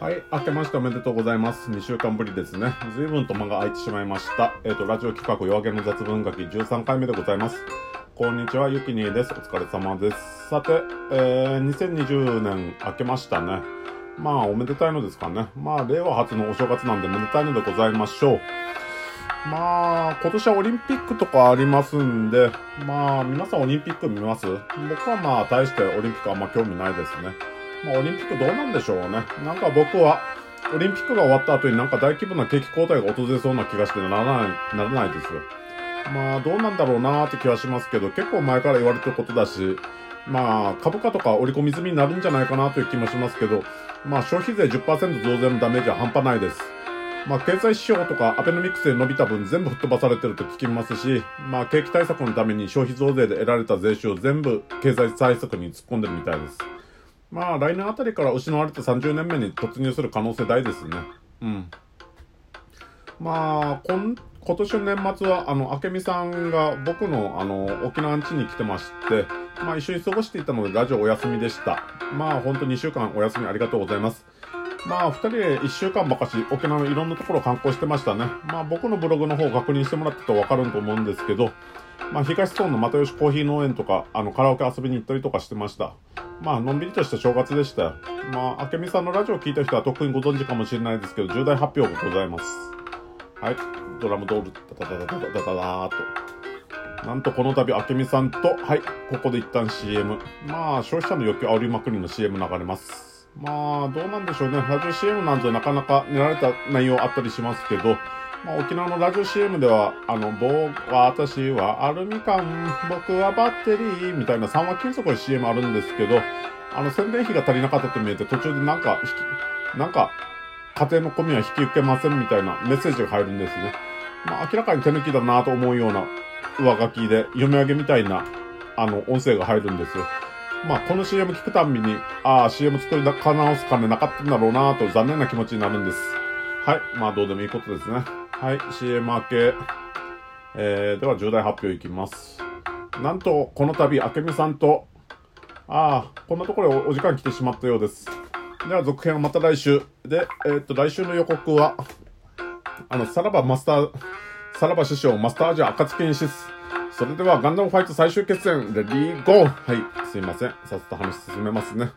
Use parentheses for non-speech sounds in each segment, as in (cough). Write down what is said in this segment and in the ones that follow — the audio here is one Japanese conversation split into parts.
はい、明けましておめでとうございます。2週間ぶりですね。随分と間が空いてしまいました。えっ、と、ラジオ企画夜明けの雑文書き13回目でございます。こんにちは、ゆきにーです。お疲れ様です。さて、えー、2020年明けましたね。まあ、おめでたいのですかね。まあ、令和初のお正月なんでめでたいのでございましょう。まあ、今年はオリンピックとかありますんで、まあ、皆さんオリンピック見ます？僕はまあ、大してオリンピックあんま興味ないですね。まあ、オリンピックどうなんでしょうね。なんか僕は、オリンピックが終わった後になんか大規模な景気後退が訪れそうな気がしてならない、ならないですよ。まあ、どうなんだろうなーって気はしますけど、結構前から言われてることだし、まあ、株価とか織り込み済みになるんじゃないかなという気もしますけど、まあ、消費税10%増税のダメージは半端ないです。まあ、経済指標とかアベノミクスで伸びた分全部吹っ飛ばされてると聞きますし、まあ、景気対策のために消費増税で得られた税収を全部経済対策に突っ込んでるみたいです。まあ、来年あたりから失われて30年目に突入する可能性大ですね。うん。まあ、今、今年の年末は、あの、明美さんが僕の、あの、沖縄ん家に来てまして、まあ、一緒に過ごしていたので、ラジオお休みでした。まあ、ほんと2週間お休みありがとうございます。まあ、二人で1週間ばかし、沖縄のいろんなところを観光してましたね。まあ、僕のブログの方を確認してもらったとわかると思うんですけど、まあ、東村の又吉コーヒー農園とか、あの、カラオケ遊びに行ったりとかしてました。まあ、のんびりとした正月でした。まあ、明美さんのラジオを聞いた人は特にご存知かもしれないですけど、重大発表がございます。はい。ドラムドール、ダダダダダダダダーと。なんとこの度、明美さんと、はい、ここで一旦 CM。まあ、消費者の欲求煽りまくりの CM 流れます。まあ、どうなんでしょうね。ラジオ CM なんてなかなか練られた内容あったりしますけど、まあ、沖縄のラジオ CM では、あの、僕は、私はアルミ缶、僕はバッテリー、みたいな3話金属の CM あるんですけど、あの、宣伝費が足りなかったと見えて、途中でなんか、なんか、家庭の込みは引き受けませんみたいなメッセージが入るんですね。まあ、明らかに手抜きだなと思うような上書きで、読み上げみたいな、あの、音声が入るんですよ。まあ、この CM 聞くたんびに、ああ、CM 作り直す金なかったんだろうなと残念な気持ちになるんです。はい。まあ、どうでもいいことですね。はい。CM 明け。えー、では重大発表いきます。なんと、この度、明美さんと、ああ、こんなところおお時間来てしまったようです。では、続編はまた来週。で、えーっと、来週の予告は、あの、さらばマスター、さらば師匠、マスターアジア、暁にしす。それでは、ガンダムファイト最終決戦、レディーゴーはい、すいません。さっさと話進めますね。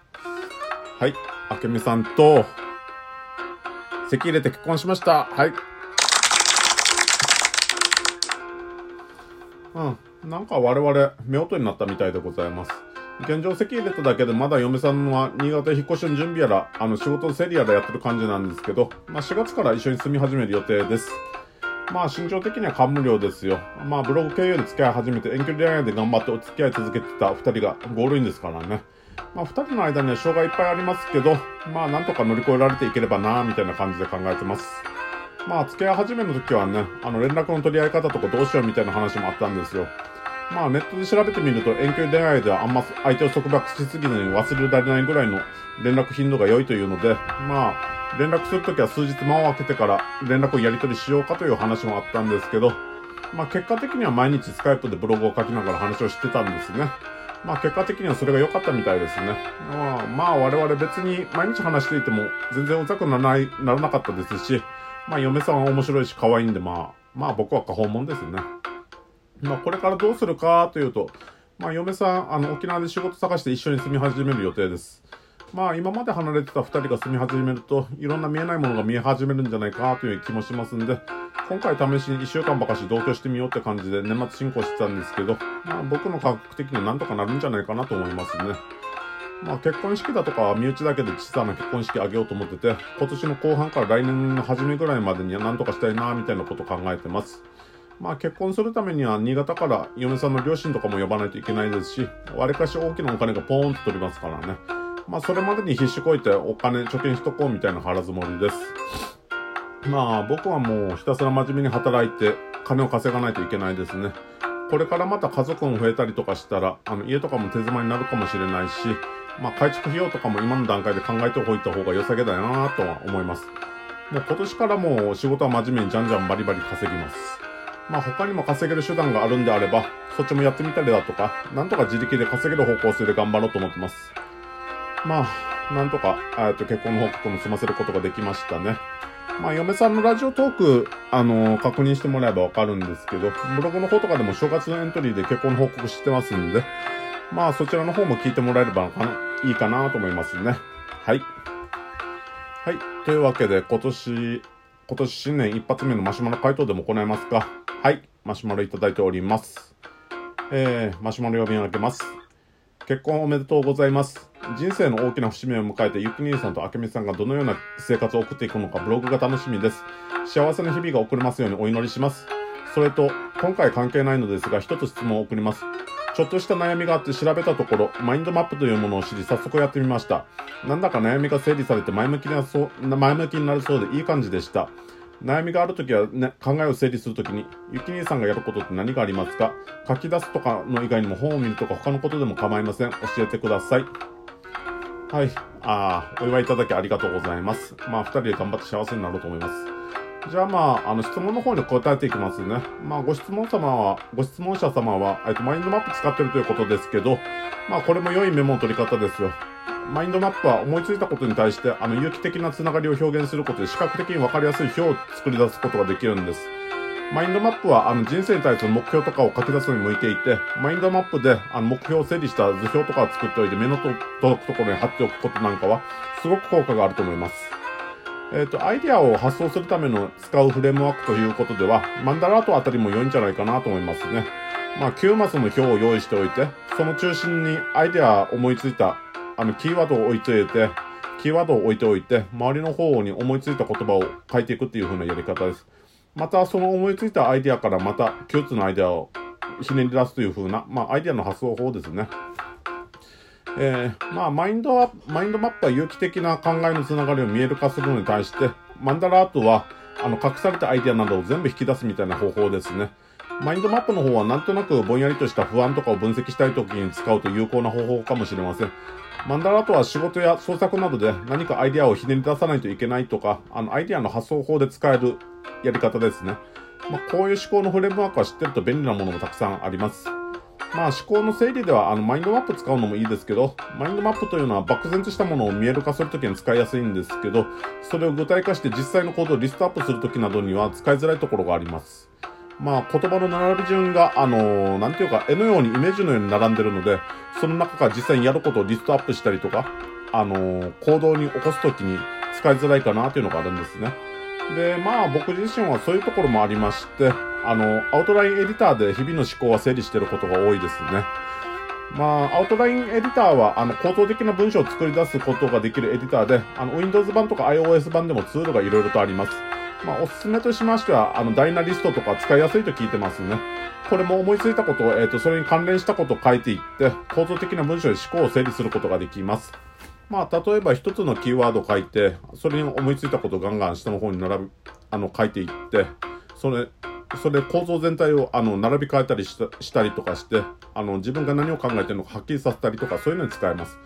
はい、明美さんと、籍入れて結婚しました。はい。うん。なんか我々、夫婦になったみたいでございます。現状籍入れただけでまだ嫁さんは新潟引っ越しの準備やら、あの仕事の整理やらやってる感じなんですけど、まあ4月から一緒に住み始める予定です。まあ身長的には感無量ですよ。まあブログ経由で付き合い始めて遠距離恋愛で頑張ってお付き合い続けてた2人がゴールインですからね。まあ二人の間には障害いっぱいありますけど、まあなんとか乗り越えられていければなみたいな感じで考えてます。まあ付き合い始めの時はね、あの連絡の取り合い方とかどうしようみたいな話もあったんですよ。まあネットで調べてみると遠距離恋愛ではあんま相手を束縛しすぎずに忘れられないぐらいの連絡頻度が良いというので、まあ連絡するときは数日間を空けてから連絡をやり取りしようかという話もあったんですけど、まあ結果的には毎日スカイプでブログを書きながら話をしてたんですね。まあ結果的にはそれが良かったみたいですね。まあ、まあ我々別に毎日話していても全然うざくならない、ならなかったですし、まあ嫁さんは面白いし可愛いんでまあ、まあ僕は過訪問ですね。まあこれからどうするかというと、まあ嫁さん、あの沖縄で仕事探して一緒に住み始める予定です。まあ今まで離れてた二人が住み始めると、いろんな見えないものが見え始めるんじゃないかという気もしますんで、今回試しに一週間ばかし同居してみようって感じで年末進行してたんですけど、まあ僕の感覚的にはなんとかなるんじゃないかなと思いますね。まあ結婚式だとかは身内だけで小さな結婚式あげようと思ってて、今年の後半から来年の初めぐらいまでにはなんとかしたいなみたいなこと考えてます。まあ結婚するためには新潟から嫁さんの両親とかも呼ばないといけないですし、割かし大きなお金がポーンと取りますからね。まあそれまでに必死こいてお金貯金しとこうみたいな腹積もりです。まあ僕はもうひたすら真面目に働いて金を稼がないといけないですね。これからまた家族も増えたりとかしたら、あの家とかも手妻になるかもしれないし、まあ改築費用とかも今の段階で考えておいた方が良さげだよなとは思います。もう今年からもう仕事は真面目にじゃんじゃんバリバリ稼ぎます。まあ他にも稼げる手段があるんであれば、そっちもやってみたりだとか、なんとか自力で稼げる方向性で頑張ろうと思ってます。まあ、なんとか、えっと、結婚の報告も済ませることができましたね。まあ、嫁さんのラジオトーク、あのー、確認してもらえばわかるんですけど、ブログの方とかでも正月のエントリーで結婚の報告してますんで、まあ、そちらの方も聞いてもらえればかないいかなと思いますね。はい。はい。というわけで、今年、今年新年一発目のマシュマロ回答でも行いますか？はい。マシュマロいただいております。えー、マシュマロ読み上げます。結婚おめでとうございます。人生の大きな節目を迎えて、ゆき兄さんとあけみさんがどのような生活を送っていくのか、ブログが楽しみです。幸せな日々が送れますようにお祈りします。それと、今回関係ないのですが、一つ質問を送ります。ちょっとした悩みがあって調べたところ、マインドマップというものを知り、早速やってみました。なんだか悩みが整理されて前向きなそう、前向きになるそうでいい感じでした。悩みがあるときは、ね、考えを整理するときに、ゆき兄さんがやることって何がありますか？書き出すとかの以外にも本を見るとか他のことでも構いません。教えてください。はい。ああ、お祝いいただきありがとうございます。まあ、二人で頑張って幸せになろうと思います。じゃあまあ、あの質問の方に答えていきますね。まあ、ご質問様は、ご質問者様は、えっと、マインドマップ使ってるということですけど、まあ、これも良いメモの取り方ですよ。マインドマップは思いついたことに対して、あの、有機的なつながりを表現することで視覚的に分かりやすい表を作り出すことができるんです。マインドマップは、あの、人生に対する目標とかを書き出すのに向いていて、マインドマップで、あの、目標を整理した図表とかを作っておいて、目の届くところに貼っておくことなんかは、すごく効果があると思います。えっ、ー、と、アイディアを発想するための使うフレームワークということでは、マンダラートあたりも良いんじゃないかなと思いますね。まあ、9マスの表を用意しておいて、その中心にアイデア思いついたあの、キーワードを置いといて、キーワードを置いておいて、周りの方に思いついた言葉を書いていくっていう風なやり方です。また、その思いついたアイデアからまた、共通のアイデアをひねり出すという風な、まあ、アイデアの発想法ですね。えー、まあ、マインドは、マインドマップは有機的な考えのつながりを見える化するのに対して、マンダラアートは、あの、隠されたアイデアなどを全部引き出すみたいな方法ですね。マインドマップの方はなんとなくぼんやりとした不安とかを分析したい時に使うと有効な方法かもしれません。マンダラとは仕事や創作などで何かアイデアをひねり出さないといけないとか、あの、アイデアの発想法で使えるやり方ですね。まあ、こういう思考のフレームワークは知ってると便利なものもたくさんあります。まあ思考の整理ではあのマインドマップ使うのもいいですけど、マインドマップというのは漠然としたものを見える化するときに使いやすいんですけど、それを具体化して実際のコードをリストアップするときなどには使いづらいところがあります。まあ、言葉の並び順が、あのー、なんていうか、絵のように、イメージのように並んでるので、その中から実際にやることをリストアップしたりとか、あのー、行動に起こすときに使いづらいかなっていうのがあるんですね。で、まあ、僕自身はそういうところもありまして、あの、アウトラインエディターで日々の思考は整理してることが多いですね。まあ、アウトラインエディターは、あの、構造的な文章を作り出すことができるエディターで、あの、Windows 版とか iOS 版でもツールが色々とあります。まあ、おすすめとしましては、あの、ダイナリストとか使いやすいと聞いてますね。これも思いついたことを、えっ、ー、と、それに関連したことを書いていって、構造的な文章で思考を整理することができます。まあ、例えば一つのキーワード書いて、それに思いついたことをガンガン下の方に並び、あの、書いていって、それ、それ構造全体をあの並び替えたりしたりとかして、あの自分が何を考えてるのかはっきりさせたりとかそういうのに使えます。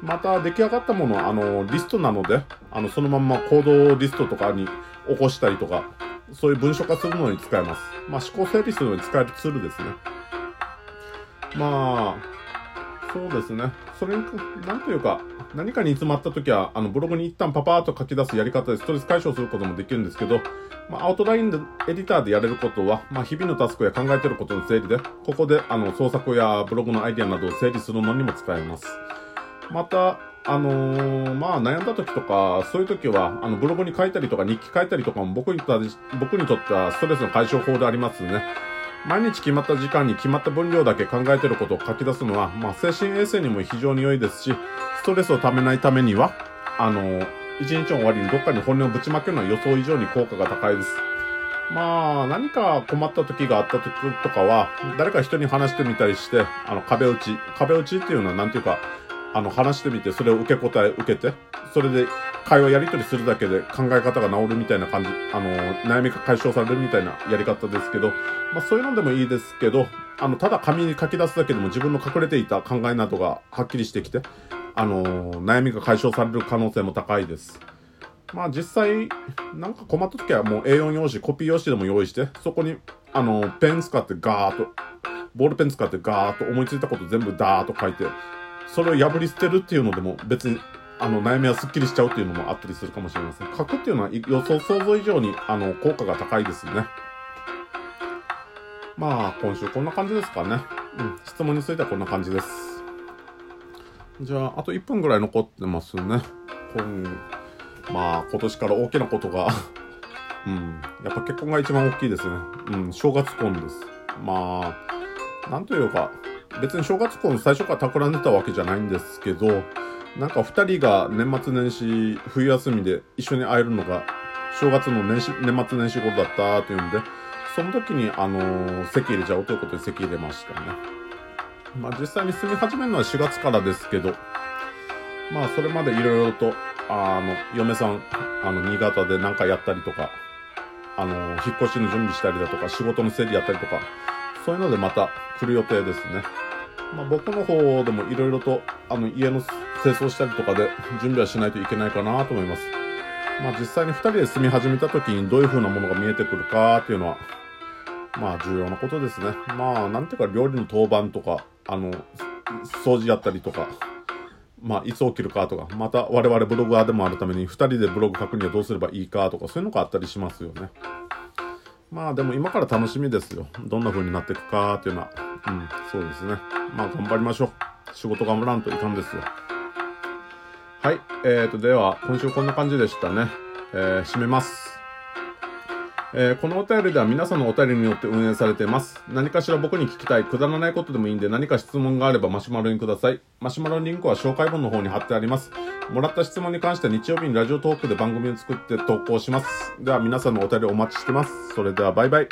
また出来上がったものはあのリストなので、あのそのまま行動リストとかに起こしたりとか、そういう文書化するのに使えます。まあ、思考整理するのに使えるツールですね。まあ、そうですね。それに、なんというか、何かに詰まった時は、あの、ブログに一旦パパーっと書き出すやり方でストレス解消することもできるんですけど、まあ、アウトラインで、エディターでやれることは、まあ、日々のタスクや考えてることの整理で、ここで、あの、創作やブログのアイディアなどを整理するのにも使えます。また、あのー、まあ悩んだ時とか、そういう時は、あの、ブログに書いたりとか日記書いたりとかも僕にと僕にとってはストレスの解消法でありますね。毎日決まった時間に決まった分量だけ考えてることを書き出すのは、まあ精神衛生にも非常に良いですし、ストレスをためないためには、あのー、一日の終わりにどっかに本音をぶちまけるのは予想以上に効果が高いです。まあ、何か困った時があった時とかは、誰か人に話してみたりして、あの、壁打ち。壁打ちっていうのは、なんていうか、あの、話してみて、それを受け答え受けて、それで会話やり取りするだけで考え方が治るみたいな感じ、あの、悩みが解消されるみたいなやり方ですけど、まあそういうのでもいいですけど、あの、ただ紙に書き出すだけでも自分の隠れていた考えなどがはっきりしてきて、あの、悩みが解消される可能性も高いです。まあ実際、なんか困った時はもう A4 用紙、コピー用紙でも用意して、そこに、あの、ペン使ってガーッと、ボールペン使ってガーッと思いついたこと全部ダーッと書いて、それを破り捨てるっていうのでも別にあの、悩みはスッキリしちゃうっていうのもあったりするかもしれません。書くっていうのは予想、想像以上に、あの、効果が高いですね。まあ、今週こんな感じですかね。うん、質問についてはこんな感じです。じゃあ、あと1分ぐらい残ってますね。今、まあ、今年から大きなことが (laughs) うん、やっぱ結婚が一番大きいですね。うん、正月婚です。まあ、なんというか、別に正月婚最初から企んでたわけじゃないんですけど、なんか二人が年末年始、冬休みで一緒に会えるのが、正月の年始、年末年始頃だったというんで、その時に、あのー、席入れちゃおうということで席入れましたね。まあ実際に住み始めるのは4月からですけど、まあそれまでいろいろと、あの、嫁さん、あの、新潟で何かやったりとか、あの、引っ越しの準備したりだとか、仕事の整理やったりとか、そういうのでまた来る予定ですね。まあ僕の方でもいろいろと、あの、家の清掃したりとかで準備はしないといけないかなと思います。まあ実際に二人で住み始めた時にどういう風なものが見えてくるかっていうのは、まあ重要なことですね。まあなんていうか料理の当番とか、あの、掃除やったりとか、まあいつ起きるかとか、また我々ブロガーでもあるために二人でブログ書くにはどうすればいいかとか、そういうのがあったりしますよね。まあでも今から楽しみですよ。どんな風になっていくかっていうのは。うん、そうですね。まあ頑張りましょう。仕事頑張らんといかんですよ。はい。えーと、では、今週こんな感じでしたね。えー、締めます。えー、このお便りでは皆さんのお便りによって運営されています。何かしら僕に聞きたい、くだらないことでもいいんで何か質問があればマシュマロにください。マシュマロリンクは紹介文の方に貼ってあります。もらった質問に関しては日曜日にラジオトークで番組を作って投稿します。では皆さんのお便りお待ちしてます。それではバイバイ。